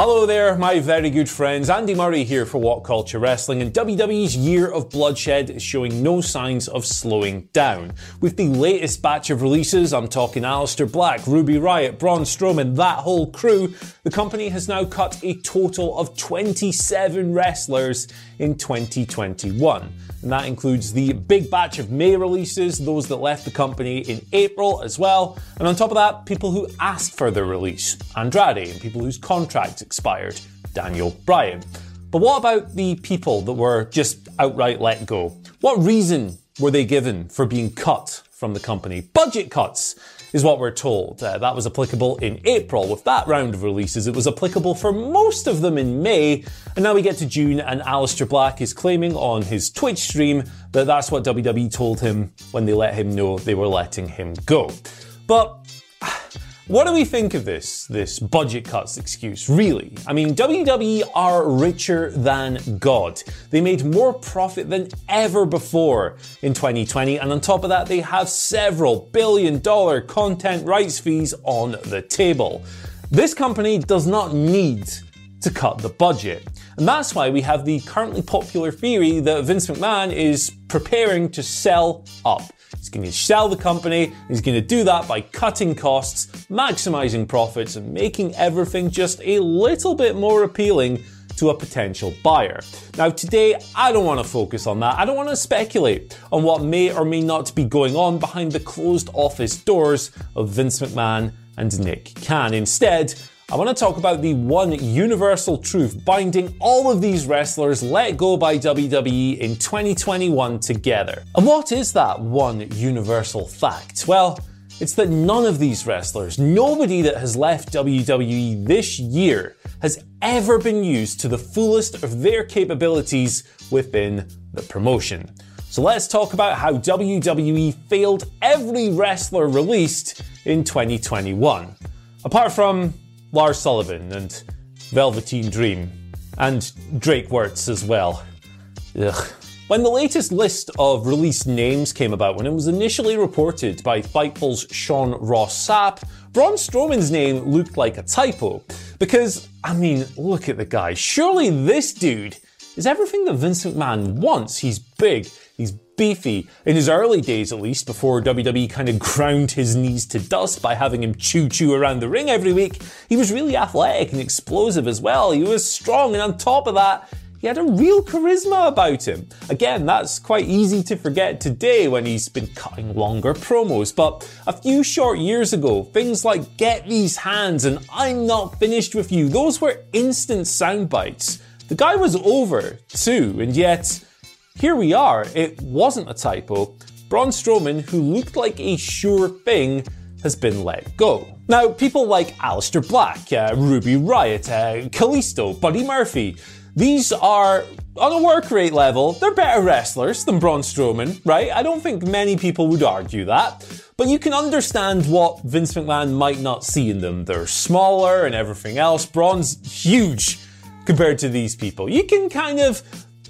Hello there, my very good friends. Andy Murray here for What Culture Wrestling, and WWE's year of bloodshed is showing no signs of slowing down. With the latest batch of releases, I'm talking Aleister Black, Ruby Riott, Braun Strowman, that whole crew, the company has now cut a total of 27 wrestlers in 2021. And that includes the big batch of May releases, those that left the company in April as well. And on top of that, people who asked for their release, Andrade, and people whose contracts expired, Daniel Bryan. But what about the people that were just outright let go? What reason were they given for being cut from the company? Budget cuts is what we're told. Uh, that was applicable in April. With that round of releases, it was applicable for most of them in May. And now we get to June, and Aleister Black is claiming on his Twitch stream that that's what WWE told him when they let him know they were letting him go. But what do we think of this, this budget cuts excuse, really? I mean, WWE are richer than God. They made more profit than ever before in 2020, and on top of that, they have several billion dollar content rights fees on the table. This company does not need to cut the budget. And that's why we have the currently popular theory that Vince McMahon is preparing to sell up. He's going to sell the company. He's going to do that by cutting costs, maximizing profits, and making everything just a little bit more appealing to a potential buyer. Now, today, I don't want to focus on that. I don't want to speculate on what may or may not be going on behind the closed office doors of Vince McMahon and Nick Khan. Instead, I want to talk about the one universal truth binding all of these wrestlers let go by WWE in 2021 together. And what is that one universal fact? Well, it's that none of these wrestlers, nobody that has left WWE this year, has ever been used to the fullest of their capabilities within the promotion. So let's talk about how WWE failed every wrestler released in 2021. Apart from Lars Sullivan and Velveteen Dream, and Drake Wuertz as well. Ugh. When the latest list of released names came about, when it was initially reported by Fightful's Sean Ross Sapp, Braun Strowman's name looked like a typo. Because, I mean, look at the guy. Surely this dude is everything that Vince McMahon wants. He's big, he's beefy. In his early days, at least, before WWE kind of ground his knees to dust by having him choo choo around the ring every week, he was really athletic and explosive as well. He was strong, and on top of that, he had a real charisma about him. Again, that's quite easy to forget today when he's been cutting longer promos, but a few short years ago, things like Get These Hands and I'm Not Finished With You, those were instant sound bites. The guy was over too, and yet, here we are. It wasn't a typo. Braun Strowman, who looked like a sure thing, has been let go. Now, people like Aleister Black, uh, Ruby Riott, uh, Kalisto, Buddy Murphy, these are, on a work rate level, they're better wrestlers than Braun Strowman, right? I don't think many people would argue that. But you can understand what Vince McMahon might not see in them. They're smaller and everything else. Braun's huge compared to these people. You can kind of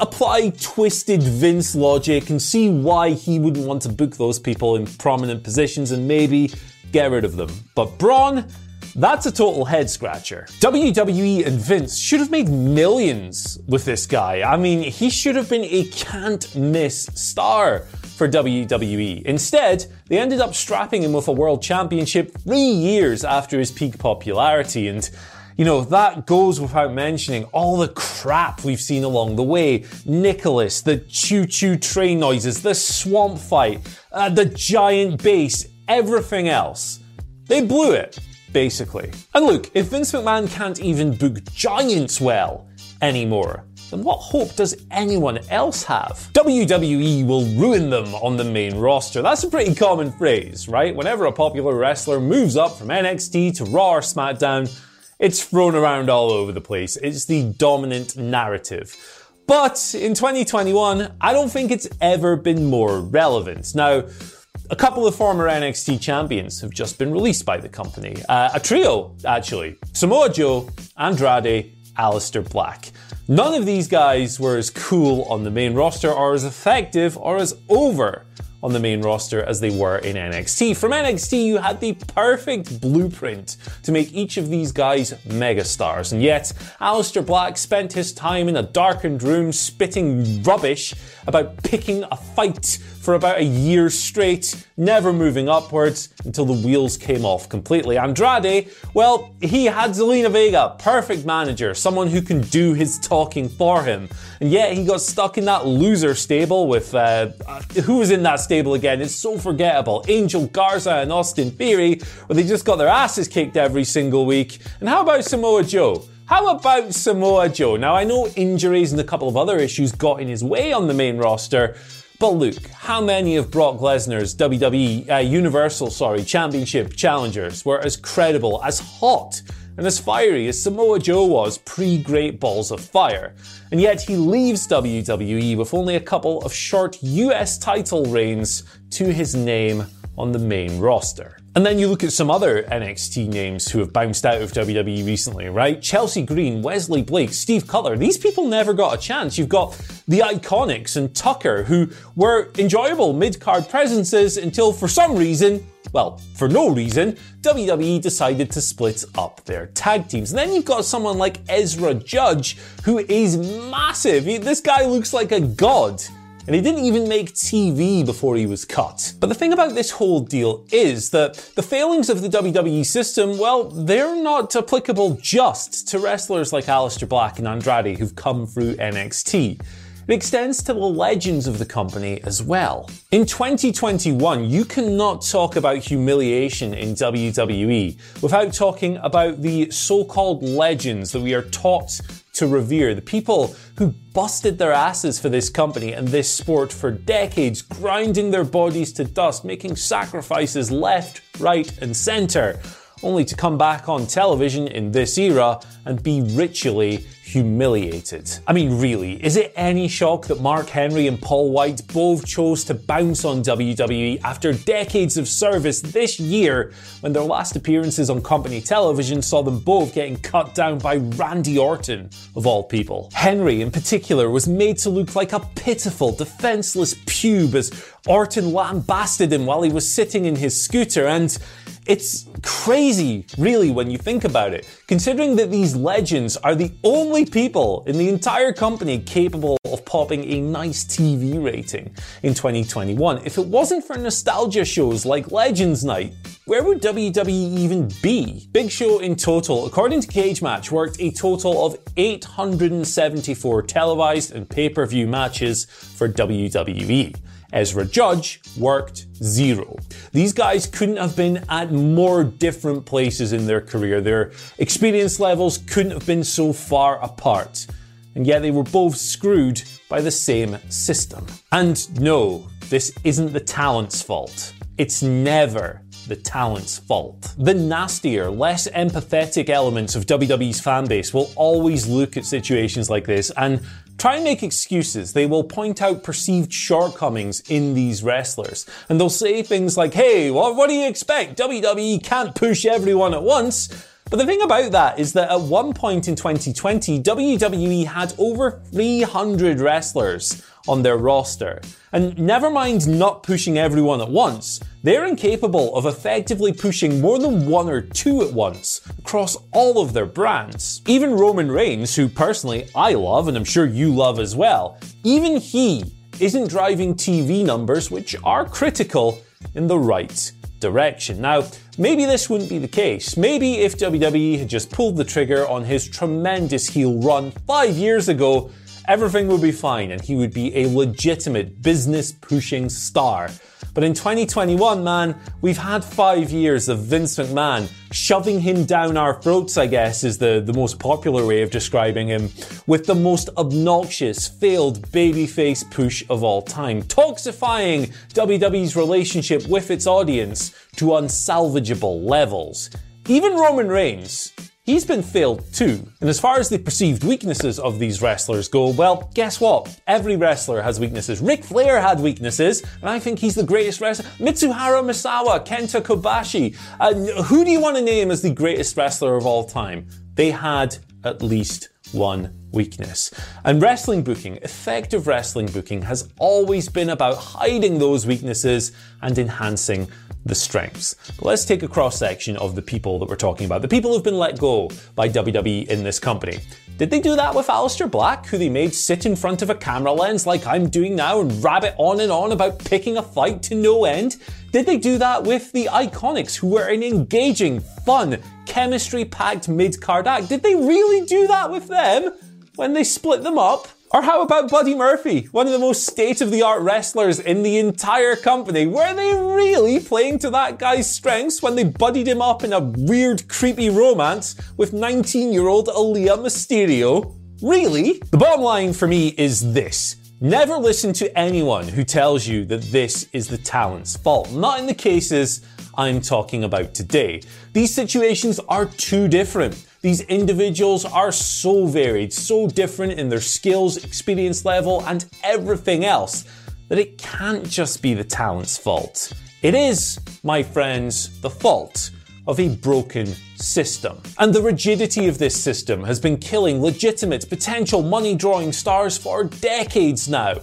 apply twisted Vince logic and see why he wouldn't want to book those people in prominent positions and maybe get rid of them. But Braun, That's a total head scratcher. WWE and Vince should have made millions with this guy. I mean, he should have been a can't miss star for WWE. Instead, they ended up strapping him with a world championship three years after his peak popularity and you know, that goes without mentioning all the crap we've seen along the way. Nicholas, the choo choo train noises, the swamp fight, uh, the giant bass, everything else. They blew it, basically. And look, if Vince McMahon can't even book giants well anymore, then what hope does anyone else have? WWE will ruin them on the main roster. That's a pretty common phrase, right? Whenever a popular wrestler moves up from NXT to Raw or SmackDown, it's thrown around all over the place. It's the dominant narrative. But in 2021, I don't think it's ever been more relevant. Now, a couple of former NXT champions have just been released by the company. Uh, a trio, actually. Samoa Joe, Andrade, Aleister Black. None of these guys were as cool on the main roster or as effective or as over on the main roster as they were in NXT. From NXT, you had the perfect blueprint to make each of these guys megastars, and yet Aleister Black spent his time in a darkened room spitting rubbish about picking a fight for about a year straight, never moving upwards until the wheels came off completely. Andrade, well, he had Zelina Vega, perfect manager, someone who can do his talking for him. And yet he got stuck in that loser stable with, uh, uh, who was in that stable again? It's so forgettable. Angel Garza and Austin Theory, where they just got their asses kicked every single week. And how about Samoa Joe? How about Samoa Joe? Now, I know injuries and a couple of other issues got in his way on the main roster, but Luke, how many of Brock Lesnar's WWE uh, Universal, sorry, Championship challengers were as credible, as hot, and as fiery as Samoa Joe was pre Great Balls of Fire? And yet he leaves WWE with only a couple of short US title reigns to his name on the main roster. And then you look at some other NXT names who have bounced out of WWE recently, right? Chelsea Green, Wesley Blake, Steve Cutler. These people never got a chance. You've got the Iconics and Tucker, who were enjoyable mid card presences until for some reason, well, for no reason, WWE decided to split up their tag teams. And then you've got someone like Ezra Judge, who is massive. This guy looks like a god and he didn't even make TV before he was cut. But the thing about this whole deal is that the failings of the WWE system, well, they're not applicable just to wrestlers like Aleister Black and Andrade who've come through NXT. It extends to the legends of the company as well. In 2021, you cannot talk about humiliation in WWE without talking about the so-called legends that we are taught to revere, the people who busted their asses for this company and this sport for decades, grinding their bodies to dust, making sacrifices left, right, and center, only to come back on television in this era and be ritually humiliated. I mean, really, is it any shock that Mark Henry and Paul White both chose to bounce on WWE after decades of service this year when their last appearances on company television saw them both getting cut down by Randy Orton, of all people? Henry, in particular, was made to look like a pitiful, defenseless pube as Orton lambasted him while he was sitting in his scooter and it's crazy, really, when you think about it, considering that these legends are the only people in the entire company capable of popping a nice TV rating in 2021. If it wasn't for nostalgia shows like Legends Night, where would WWE even be? Big Show in total, according to Cage Match, worked a total of 874 televised and pay per view matches for WWE. Ezra Judge worked zero. These guys couldn't have been at more different places in their career. Their experience levels couldn't have been so far apart. And yet they were both screwed by the same system. And no, this isn't the talent's fault. It's never the talent's fault. The nastier, less empathetic elements of WWE's fanbase will always look at situations like this and try and make excuses. They will point out perceived shortcomings in these wrestlers. And they'll say things like, hey, what, what do you expect? WWE can't push everyone at once. But the thing about that is that at one point in 2020, WWE had over 300 wrestlers on their roster. And never mind not pushing everyone at once, they're incapable of effectively pushing more than one or two at once across all of their brands. Even Roman Reigns, who personally I love and I'm sure you love as well, even he isn't driving TV numbers which are critical in the right direction. Now, maybe this wouldn't be the case. Maybe if WWE had just pulled the trigger on his tremendous heel run five years ago, everything would be fine and he would be a legitimate business pushing star. But in 2021, man, we've had five years of Vince McMahon shoving him down our throats, I guess, is the, the most popular way of describing him, with the most obnoxious, failed babyface push of all time, toxifying WWE's relationship with its audience to unsalvageable levels. Even Roman Reigns, He's been failed too. And as far as the perceived weaknesses of these wrestlers go, well, guess what? Every wrestler has weaknesses. Ric Flair had weaknesses, and I think he's the greatest wrestler. Mitsuharu Misawa, Kenta Kobashi. Uh, who do you want to name as the greatest wrestler of all time? They had at least one weakness. And wrestling booking, effective wrestling booking, has always been about hiding those weaknesses and enhancing the strengths. But let's take a cross section of the people that we're talking about, the people who've been let go by WWE in this company. Did they do that with Aleister Black, who they made sit in front of a camera lens like I'm doing now and rabbit on and on about picking a fight to no end? Did they do that with the Iconics, who were an engaging, fun, chemistry packed mid card act? Did they really do that with them when they split them up? Or how about Buddy Murphy, one of the most state of the art wrestlers in the entire company? Were they really playing to that guy's strengths when they buddied him up in a weird, creepy romance with 19 year old Aalyah Mysterio? Really? The bottom line for me is this. Never listen to anyone who tells you that this is the talent's fault. Not in the cases I'm talking about today. These situations are too different. These individuals are so varied, so different in their skills, experience level, and everything else that it can't just be the talent's fault. It is, my friends, the fault of a broken system. And the rigidity of this system has been killing legitimate, potential money drawing stars for decades now.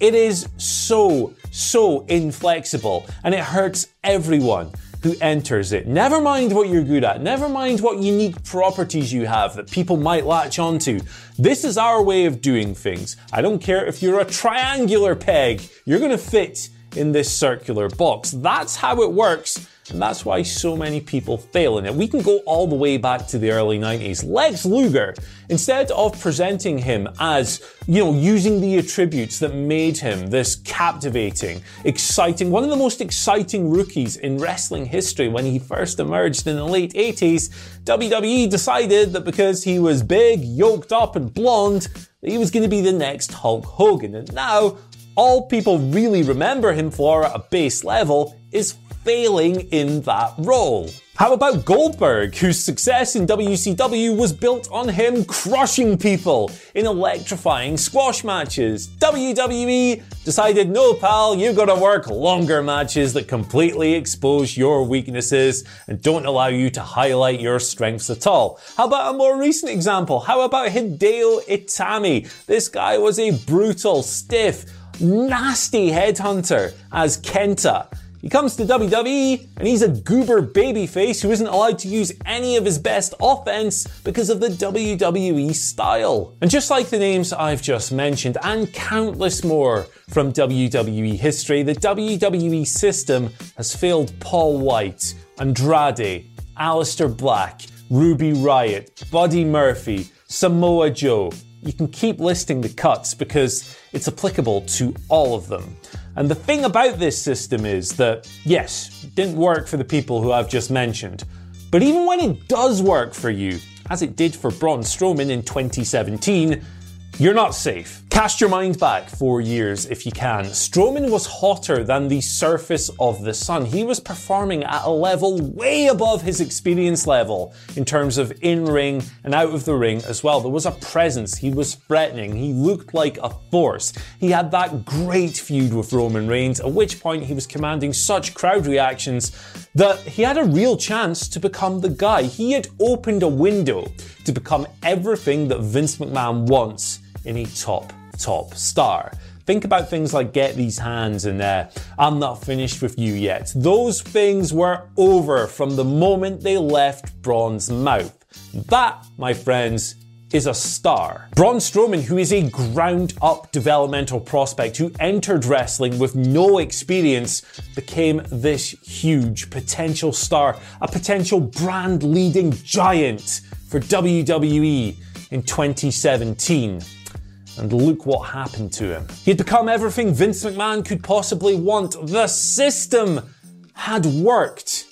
It is so, so inflexible and it hurts everyone who enters it. Never mind what you're good at, never mind what unique properties you have that people might latch onto. This is our way of doing things. I don't care if you're a triangular peg, you're gonna fit in this circular box. That's how it works and that's why so many people fail in it. We can go all the way back to the early 90s. Lex Luger, instead of presenting him as, you know, using the attributes that made him this captivating, exciting, one of the most exciting rookies in wrestling history when he first emerged in the late 80s, WWE decided that because he was big, yoked up, and blonde, he was going to be the next Hulk Hogan. And now, all people really remember him for at a base level is failing in that role. How about Goldberg, whose success in WCW was built on him crushing people in electrifying squash matches? WWE decided, no pal, you've got to work longer matches that completely expose your weaknesses and don't allow you to highlight your strengths at all. How about a more recent example? How about Hideo Itami? This guy was a brutal, stiff, nasty headhunter as Kenta. He comes to WWE and he's a goober babyface who isn't allowed to use any of his best offense because of the WWE style. And just like the names I've just mentioned and countless more from WWE history, the WWE system has failed Paul White, Andrade, Aleister Black, Ruby Riott, Buddy Murphy, Samoa Joe. You can keep listing the cuts because it's applicable to all of them. And the thing about this system is that, yes, it didn't work for the people who I've just mentioned. But even when it does work for you, as it did for Braun Strowman in 2017, you're not safe. Cast your mind back four years if you can. Strowman was hotter than the surface of the sun. He was performing at a level way above his experience level in terms of in ring and out of the ring as well. There was a presence. He was threatening. He looked like a force. He had that great feud with Roman Reigns, at which point he was commanding such crowd reactions that he had a real chance to become the guy. He had opened a window to become everything that Vince McMahon wants in a top, top star. Think about things like Get These Hands in there, I'm Not Finished With You Yet. Those things were over from the moment they left Braun's mouth. That, my friends, is a star. Braun Strowman, who is a ground up developmental prospect who entered wrestling with no experience, became this huge potential star, a potential brand leading giant for WWE in 2017. And look what happened to him. He'd become everything Vince McMahon could possibly want. The system had worked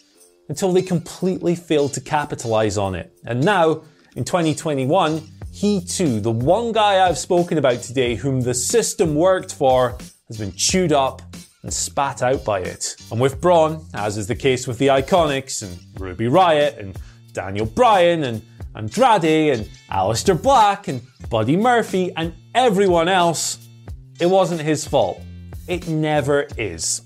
until they completely failed to capitalize on it. And now, in 2021, he too, the one guy I've spoken about today whom the system worked for, has been chewed up and spat out by it. And with Braun, as is the case with the Iconics and Ruby Riott and Daniel Bryan and Andrade and Aleister Black and Buddy Murphy and everyone else, it wasn't his fault. It never is.